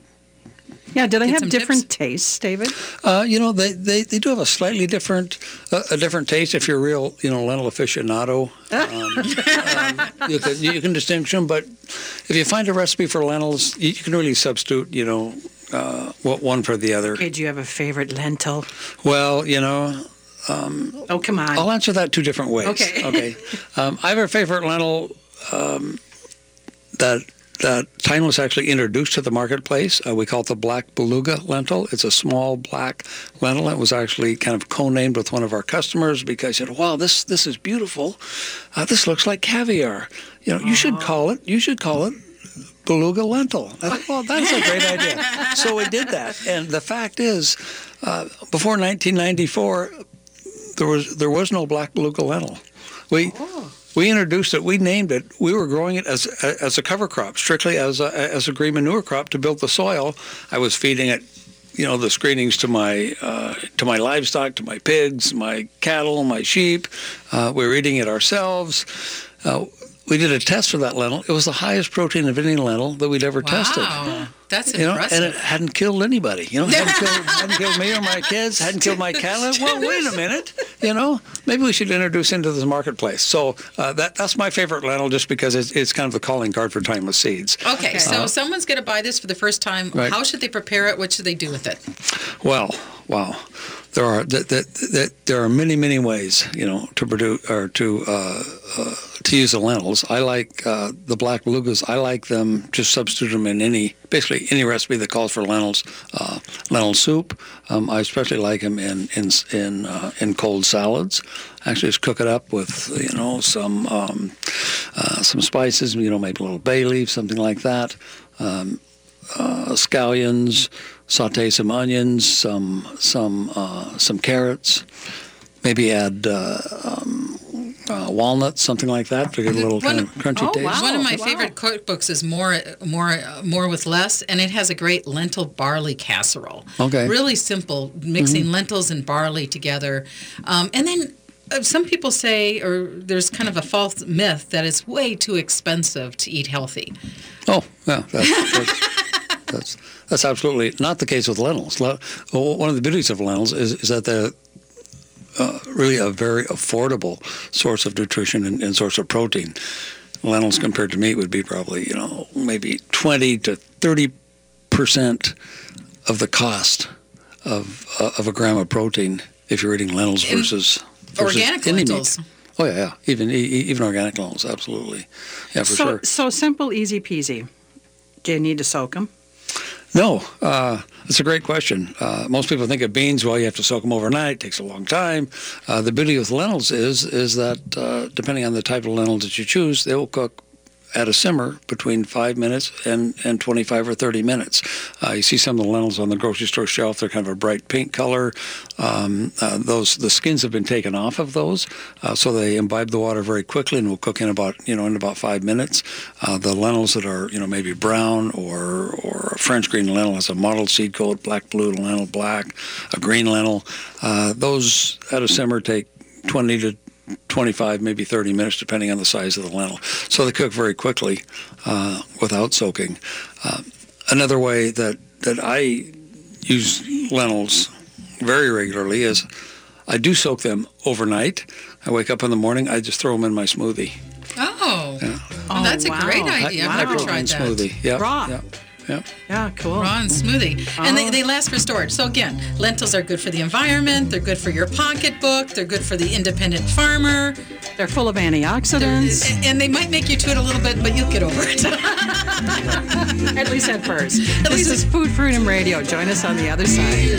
Yeah, do they have some different tastes, David? Uh, you know, they, they, they do have a slightly different uh, a different taste. If you're a real, you know, lentil aficionado, um, um, you can you can distinguish them. But if you find a recipe for lentils, you, you can really substitute, you know, uh, what one for the other. Okay, do you have a favorite lentil? Well, you know. Um, oh, come on. I'll answer that two different ways. Okay. Okay. Um, I have a favorite lentil um, that that was actually introduced to the marketplace. Uh, we call it the black beluga lentil. It's a small black lentil. It was actually kind of co-named with one of our customers because you know, wow, this this is beautiful. Uh, this looks like caviar. You know, you should call it. You should call it beluga lentil. Thought, well, that's a great idea. So we did that. And the fact is, uh, before 1994, there was there was no black beluga lentil. We we introduced it. We named it. We were growing it as as a cover crop, strictly as a, as a green manure crop to build the soil. I was feeding it. You know the screenings to my uh, to my livestock, to my pigs, my cattle, my sheep. Uh, we were eating it ourselves. Uh, we did a test for that lentil. It was the highest protein of any lentil that we'd ever tested. wow, that's You know, and it hadn't killed anybody. You know, hadn't killed, hadn't killed me or my kids, hadn't killed my cattle. Well, wait a minute. You know, maybe we should introduce into this marketplace. So uh, that that's my favorite lentil, just because it's, it's kind of the calling card for timeless seeds. okay, so Uh, someone's going to buy this for the first time. Right. How should they prepare it? What should they do with it? Well, wow. There are that, that, that there are many many ways you know to produce or to uh, uh, to use the lentils. I like uh, the black belugas. I like them. Just substitute them in any basically any recipe that calls for lentils. Uh, lentil soup. Um, I especially like them in in in uh, in cold salads. Actually, just cook it up with you know some um, uh, some spices. You know, maybe a little bay leaf, something like that. Um, uh, scallions, saute some onions, some some uh, some carrots, maybe add um, uh, walnuts, something like that, to get a little kind of crunchy Oh, taste. wow. One of my wow. favorite cookbooks is more, more, more with less, and it has a great lentil barley casserole. Okay. Really simple, mixing lentils and barley together, um, and then. uh, Some people say, or there's kind of a false myth that it's way too expensive to eat healthy. Oh, yeah, that's, that's, that's, that's absolutely not the case with lentils. One of the beauties of lentils is, is that they're uh, really a very affordable source of nutrition and, and source of protein. Lentils compared to meat would be probably, you know, maybe 20 to 30 percent of the cost of, uh, of a gram of protein if you're eating lentils versus, versus Organic any meat. Oh yeah, yeah. Even e- e- even organic lentils, absolutely. Yeah, for so, sure. so simple, easy peasy. Do you need to soak them? No, uh, that's a great question. Uh, most people think of beans. Well, you have to soak them overnight. It takes a long time. Uh, the beauty with lentils is is that uh, depending on the type of lentils that you choose, they will cook at a simmer between five minutes and, and 25 or 30 minutes. Uh, you see some of the lentils on the grocery store shelf. They're kind of a bright pink color. Um, uh, those the skins have been taken off of those, uh, so they imbibe the water very quickly and will cook in about you know in about five minutes. Uh, the lentils that are you know maybe brown or or a French green lentil has a mottled seed coat, black blue lentil, black, a green lentil. Uh, those at a simmer take 20 to 25, maybe 30 minutes, depending on the size of the lentil. So they cook very quickly uh, without soaking. Uh, another way that, that I use lentils very regularly is I do soak them overnight. I wake up in the morning, I just throw them in my smoothie. Oh, Oh, that's wow. a great idea. I've never tried that. smoothie. Yep, Raw. Yep, yep. Yeah, cool. Raw and smoothie. And they, Oh. they last for storage. So again, lentils are good for the environment. They're good for your pocketbook. They're good for the independent farmer. They're full of antioxidants. And- And they might make you toot a little bit, but you'll get over it. At least at first. At this least is Food Freedom Radio. Join us on the other side.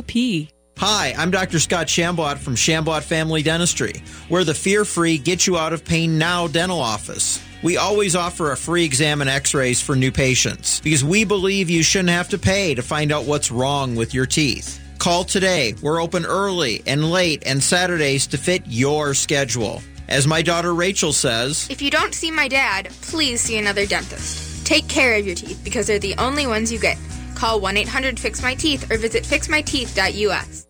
seward.coop. Hi, I'm Dr. Scott Shambot from Shambot Family Dentistry. We're the fear free, get you out of pain now dental office. We always offer a free exam and x rays for new patients because we believe you shouldn't have to pay to find out what's wrong with your teeth. Call today. We're open early and late and Saturdays to fit your schedule. As my daughter Rachel says, If you don't see my dad, please see another dentist. Take care of your teeth because they're the only ones you get. Call 1 800 Fix My Teeth or visit fixmyteeth.us.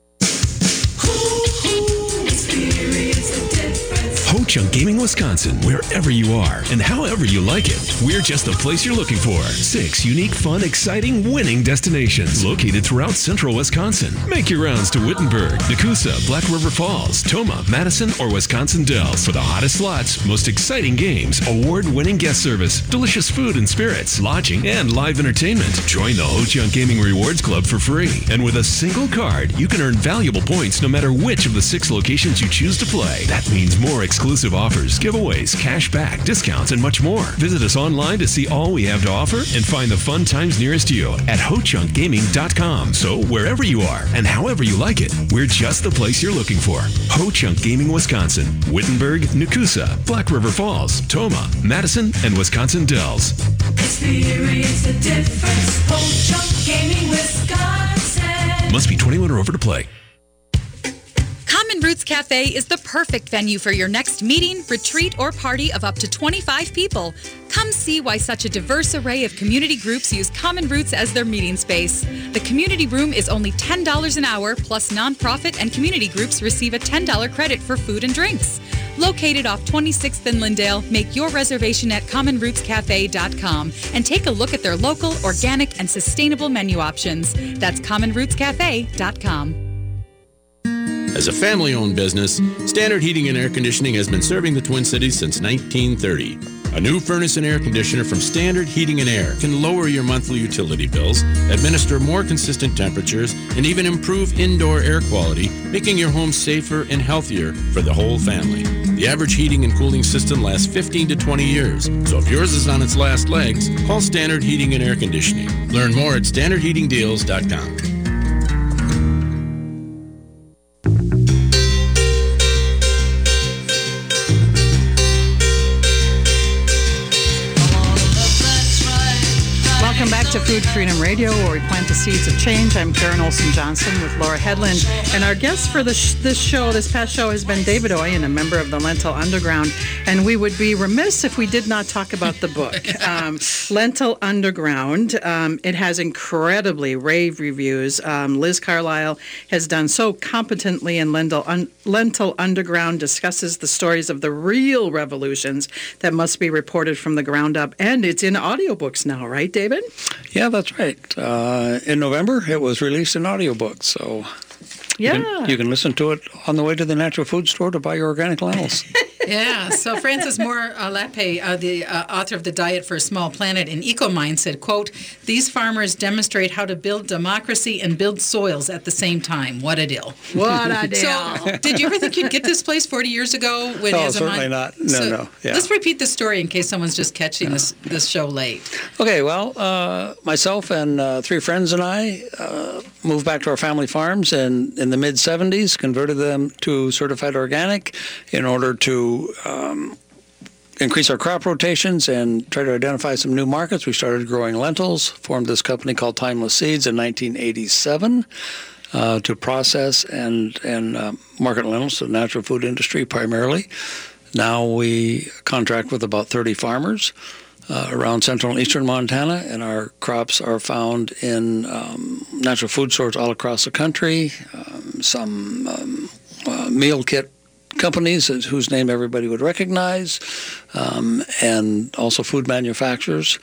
Chunk Gaming Wisconsin, wherever you are and however you like it, we're just the place you're looking for. Six unique, fun, exciting, winning destinations located throughout central Wisconsin. Make your rounds to Wittenberg, Nekoosa, Black River Falls, Tomah, Madison, or Wisconsin Dells for the hottest slots, most exciting games, award winning guest service, delicious food and spirits, lodging, and live entertainment. Join the Ho Chunk Gaming Rewards Club for free. And with a single card, you can earn valuable points no matter which of the six locations you choose to play. That means more exclusive offers, giveaways, cash back, discounts, and much more. Visit us online to see all we have to offer and find the fun times nearest to you at HoChunkGaming.com. So wherever you are and however you like it, we're just the place you're looking for. Ho Chunk Gaming Wisconsin, Wittenberg, Nekoosa, Black River Falls, Tomah, Madison, and Wisconsin Dells. Experience the difference. Ho Chunk Gaming, Wisconsin. Must be 21 or over to play. Common Roots Cafe is the perfect venue for your next meeting, retreat, or party of up to 25 people. Come see why such a diverse array of community groups use Common Roots as their meeting space. The community room is only $10 an hour, plus nonprofit and community groups receive a $10 credit for food and drinks. Located off 26th and Lyndale, make your reservation at commonrootscafe.com and take a look at their local, organic, and sustainable menu options. That's commonrootscafe.com. As a family owned business, Standard Heating and Air Conditioning has been serving the Twin Cities since 1930. A new furnace and air conditioner from Standard Heating and Air can lower your monthly utility bills, administer more consistent temperatures, and even improve indoor air quality, making your home safer and healthier for the whole family. The average heating and cooling system lasts 15 to 20 years, so if yours is on its last legs, call Standard Heating and Air Conditioning. Learn more at standardheatingdeals.com. Freedom Radio, where we plant the seeds of change. I'm Karen Olson Johnson with Laura Headland, and our guest for this this show, this past show, has been David Oien, a member of the Lentil Underground. And we would be remiss if we did not talk about the book, um, Lentil Underground. Um, it has incredibly rave reviews. Um, Liz Carlisle has done so competently in Lentil, Un- Lentil Underground, discusses the stories of the real revolutions that must be reported from the ground up, and it's in audiobooks now, right, David? Yeah, that's right. Uh, in November, it was released in audiobook, so you, can, you can listen to it on the way to the natural food store to buy your organic lentils. Yeah. So Frances Moore uh, Lappé, uh, the uh, author of The Diet for a Small Planet in EcoMind, said, quote, These farmers demonstrate how to build democracy and build soils at the same time. What a deal. What a deal. So, did you ever think you'd get this place 40 years ago? When Oh, certainly mon- not. No, So no. Yeah. Let's repeat the story in case someone's just catching this, this show late. Okay, well, uh, myself and uh, three friends and I uh, moved back to our family farms in, in the mid 70s, converted them to certified organic in order to um, increase our crop rotations and try to identify some new markets. We started growing lentils, formed this company called Timeless Seeds in 1987. Uh, to process and and uh, market lentils to the natural food industry primarily. Now we contract with about 30 farmers uh, around central and eastern Montana, and our crops are found in um, natural food stores all across the country. Um, some um, uh, meal kit companies whose- name everybody would recognize, um, and also food manufacturers.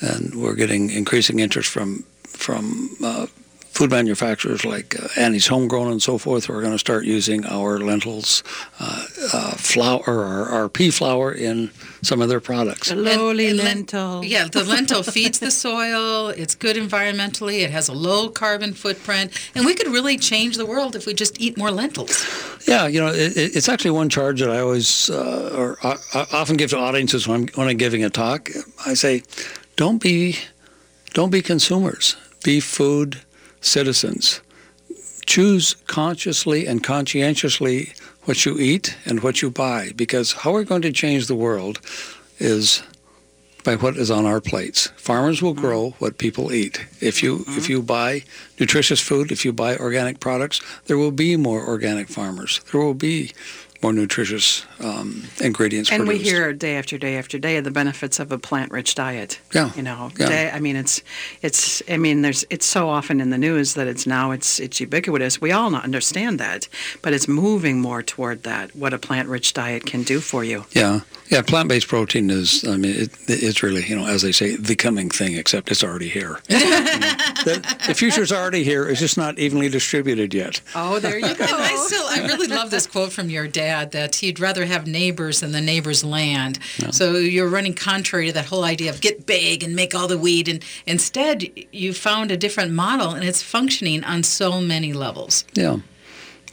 And we're getting increasing interest from from uh, food manufacturers like uh, Annie's Homegrown and so forth. We're going to start using our lentils uh, uh, flour or our, our pea flour in some of their products. The lowly And- and len- lentil. Yeah, the lentil feeds the soil. It's good environmentally. It has a low carbon footprint, and we could really change the world if we just eat more lentils. Yeah, you know, it, it- it's actually one charge that I always uh, or I, I often give to audiences when I'm, when I'm giving a talk. I say, don't be, don't be consumers. Be food citizens. Choose consciously and conscientiously what you eat and what you buy, because how we're going to change the world is by what is on our plates. Farmers will mm-hmm. grow what people eat. If you mm-hmm. if you buy nutritious food, if you buy organic products, there will be more organic farmers. There will be more nutritious um, ingredients And we hear day after day after day of the benefits of a plant-rich diet. Yeah, You know, yeah. day, I mean, it's, it's. I mean, there's. It's so often in the news that it's now it's it's ubiquitous. We all not understand that, but it's moving more toward that. What a plant-rich diet can do for you. Yeah, yeah. Plant-based protein is. I mean, it, it's really you know, as they say, the coming thing. Except it's already here. You know, the, the future's already here. It's just not evenly distributed yet. Oh, there you go. I still, I really love this quote from your dad that he'd rather have neighbors than the neighbor's land. So you're running contrary to that whole idea of get big and make all the weed, and instead you found a different model, and it's functioning on so many levels. Yeah,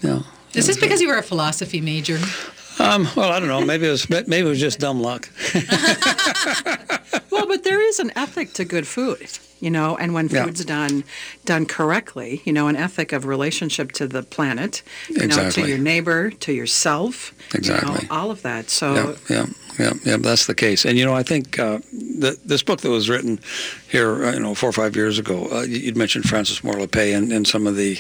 yeah. Is this because you were a philosophy major? Um, well, I don't know. Maybe it was maybe it was just dumb luck. well, but there is an ethic to good food, you know, and when Yeah. food's done done correctly, you know, an ethic of relationship to the planet, you know, to your neighbor, to yourself, you know, Exactly. all of that. So Yeah, yeah, yeah, yeah. That's the case. And you know, I think uh, the, this book that was written here, uh, you know, four or five years ago, uh, you- you'd mentioned Frances Moore Lappé and, and some of the,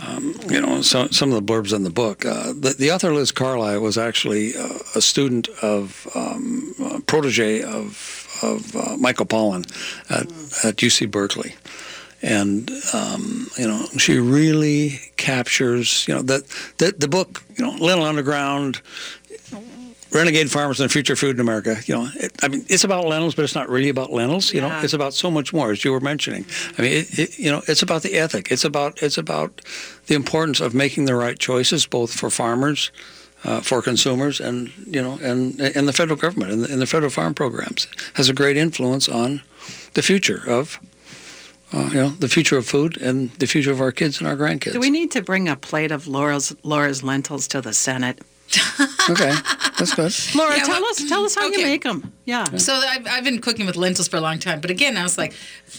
um, you know, some some of the blurbs in the book. Uh, the, the author Liz Carlisle was actually uh, a student of um, uh, protege of of uh, Michael Pollan at, at UC Berkeley. And um, you know, she really captures you know that the, the book you know Lentil Underground, Renegade Farmers and the Future Food in America. You know, it, I mean, it's about lentils, but it's not really about lentils. You know, it's about so much more, as you were mentioning. I mean, it, it, you know, it's about the ethic. It's about it's about the importance of making the right choices, both for farmers, uh, for consumers, and you know, and and the federal government and the, and the federal farm programs has a great influence on the future of. Uh, you know the future of food and the future of our kids and our grandkids. Do we need to bring a plate of Laura's Laura's lentils to the Senate? okay, that's good. Laura, Yeah, tell well, us tell us how you make them. Yeah. So I've, I've been cooking with lentils for a long time, but again, I was like,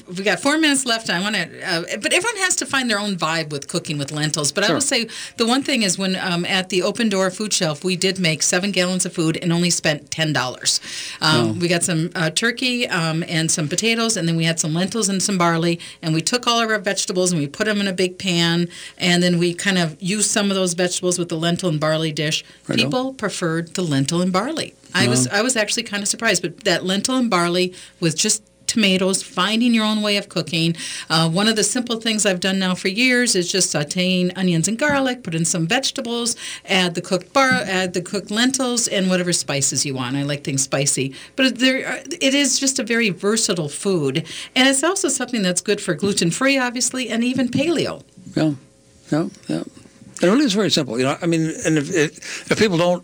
we got four minutes left. I want to, uh, but everyone has to find their own vibe with cooking with lentils. But I will say the one thing is when um, at the open door food shelf, we did make seven gallons of food and only spent ten dollars. Um, Oh. We got some uh, turkey um, and some potatoes, and then we had some lentils and some barley, and we took all of our vegetables and we put them in a big pan, and then we kind of used some of those vegetables with the lentil and barley dish. Right on. People preferred the lentil and barley. I was I was actually kind of surprised, but that lentil and barley with just tomatoes, finding your own way of cooking. Uh, one of the simple things I've done now for years is just sautéing onions and garlic, put in some vegetables, add the cooked bar, add the cooked lentils, and whatever spices you want. I like things spicy, but there are- it is just a very versatile food, and it's also something that's good for gluten free, obviously, and even paleo. Yeah, yeah, yeah. It really is very simple. You know, I mean, and if if, if people don't,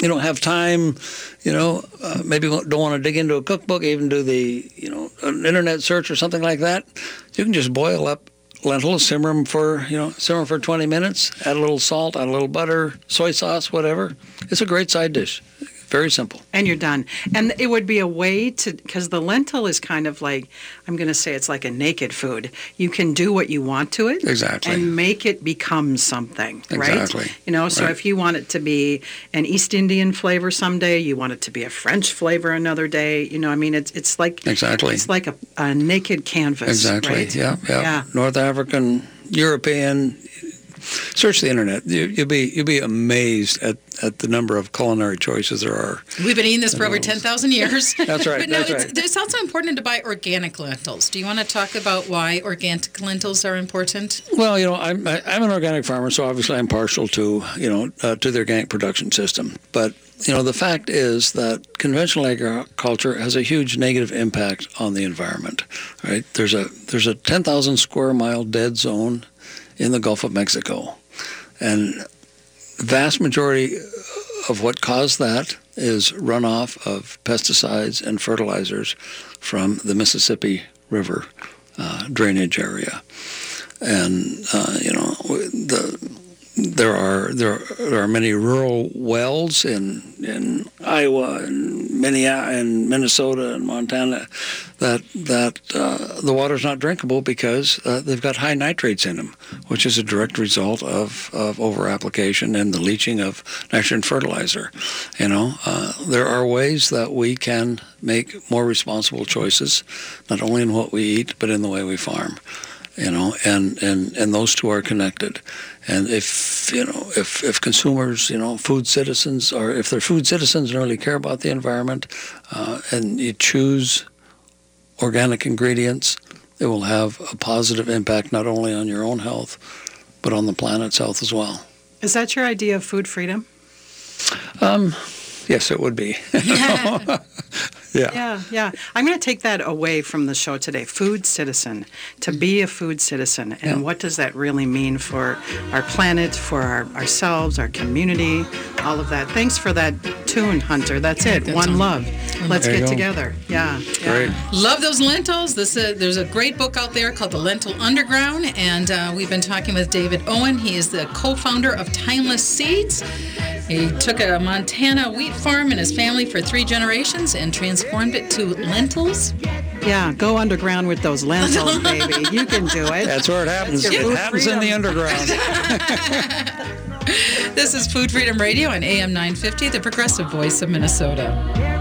you don't have time, you know, uh, maybe don't want to dig into a cookbook, even do the, you know, an internet search or something like that, you can just boil up lentils, simmer them for, you know, simmer for 20 minutes, add a little salt, add a little butter, soy sauce, whatever. It's a great side dish. Very simple. And you're done. And it would be a way to, because the lentil is kind of like, I'm going to say it's like a naked food. You can do what you want to it. Exactly. And make it become something, right? Exactly. You know, so Right. if you want it to be an East Indian flavor someday, you want it to be a French flavor another day, you know, I mean, it's it's like, Exactly. it's like a, a naked canvas. Exactly. right? Yeah, yeah, Yeah. North African, European. Search the internet. You, you'll be you'll be amazed at, at the number of culinary choices there are. We've been eating this for over 10,000 years. That's right, But no, that's it's, right. it's also important to buy organic lentils. Do you want to talk about why organic lentils are important? Well, you know, I'm I- I'm an organic farmer, so obviously I'm partial to you know uh, to the organic production system. But you know, the fact is that conventional agriculture has a huge negative impact on the environment. Right? There's a there's a 10,000 square mile dead zone in the Gulf of Mexico, and vast majority of what caused that is runoff of pesticides and fertilizers from the Mississippi River uh, drainage area. And uh, you know the there are there are, there are many rural wells in in Iowa and And Minnesota and Montana that that uh, the water's not drinkable because uh, they've got high nitrates in them, which is a direct result of of over application and the leaching of nitrogen fertilizer. You know, uh, there are ways that we can make more responsible choices, not only in what we eat but in the way we farm you know, and, and, and those two are connected. And if you know, if, if consumers, you know, food citizens, or if they're food citizens and really care about the environment, uh, and you choose organic ingredients, it will have a positive impact not only on your own health, but on the planet's health as well. Is that your idea of food freedom? Um, yes, it would be. yeah. Yeah, yeah. I'm going to take that away from the show today. Food citizen. To be a food citizen. And Yeah. what does that really mean for our planet, for our, ourselves, our community, all of that. Thanks for that tune, Hunter. That's it. Good One song. love. Let's There get go. together. Yeah. Great. Love those lentils. This uh, there's a great book out there called The Lentil Underground, and uh, we've been talking with David Oien. He is the co-founder of Timeless Seeds. He took a Montana wheat farm and his family for three generations and transformed it to lentils. Yeah, go underground with those lentils, baby. You can do it. That's where it happens. It food happens in the underground. This is Food Freedom Radio on AM 950, the progressive voice of Minnesota.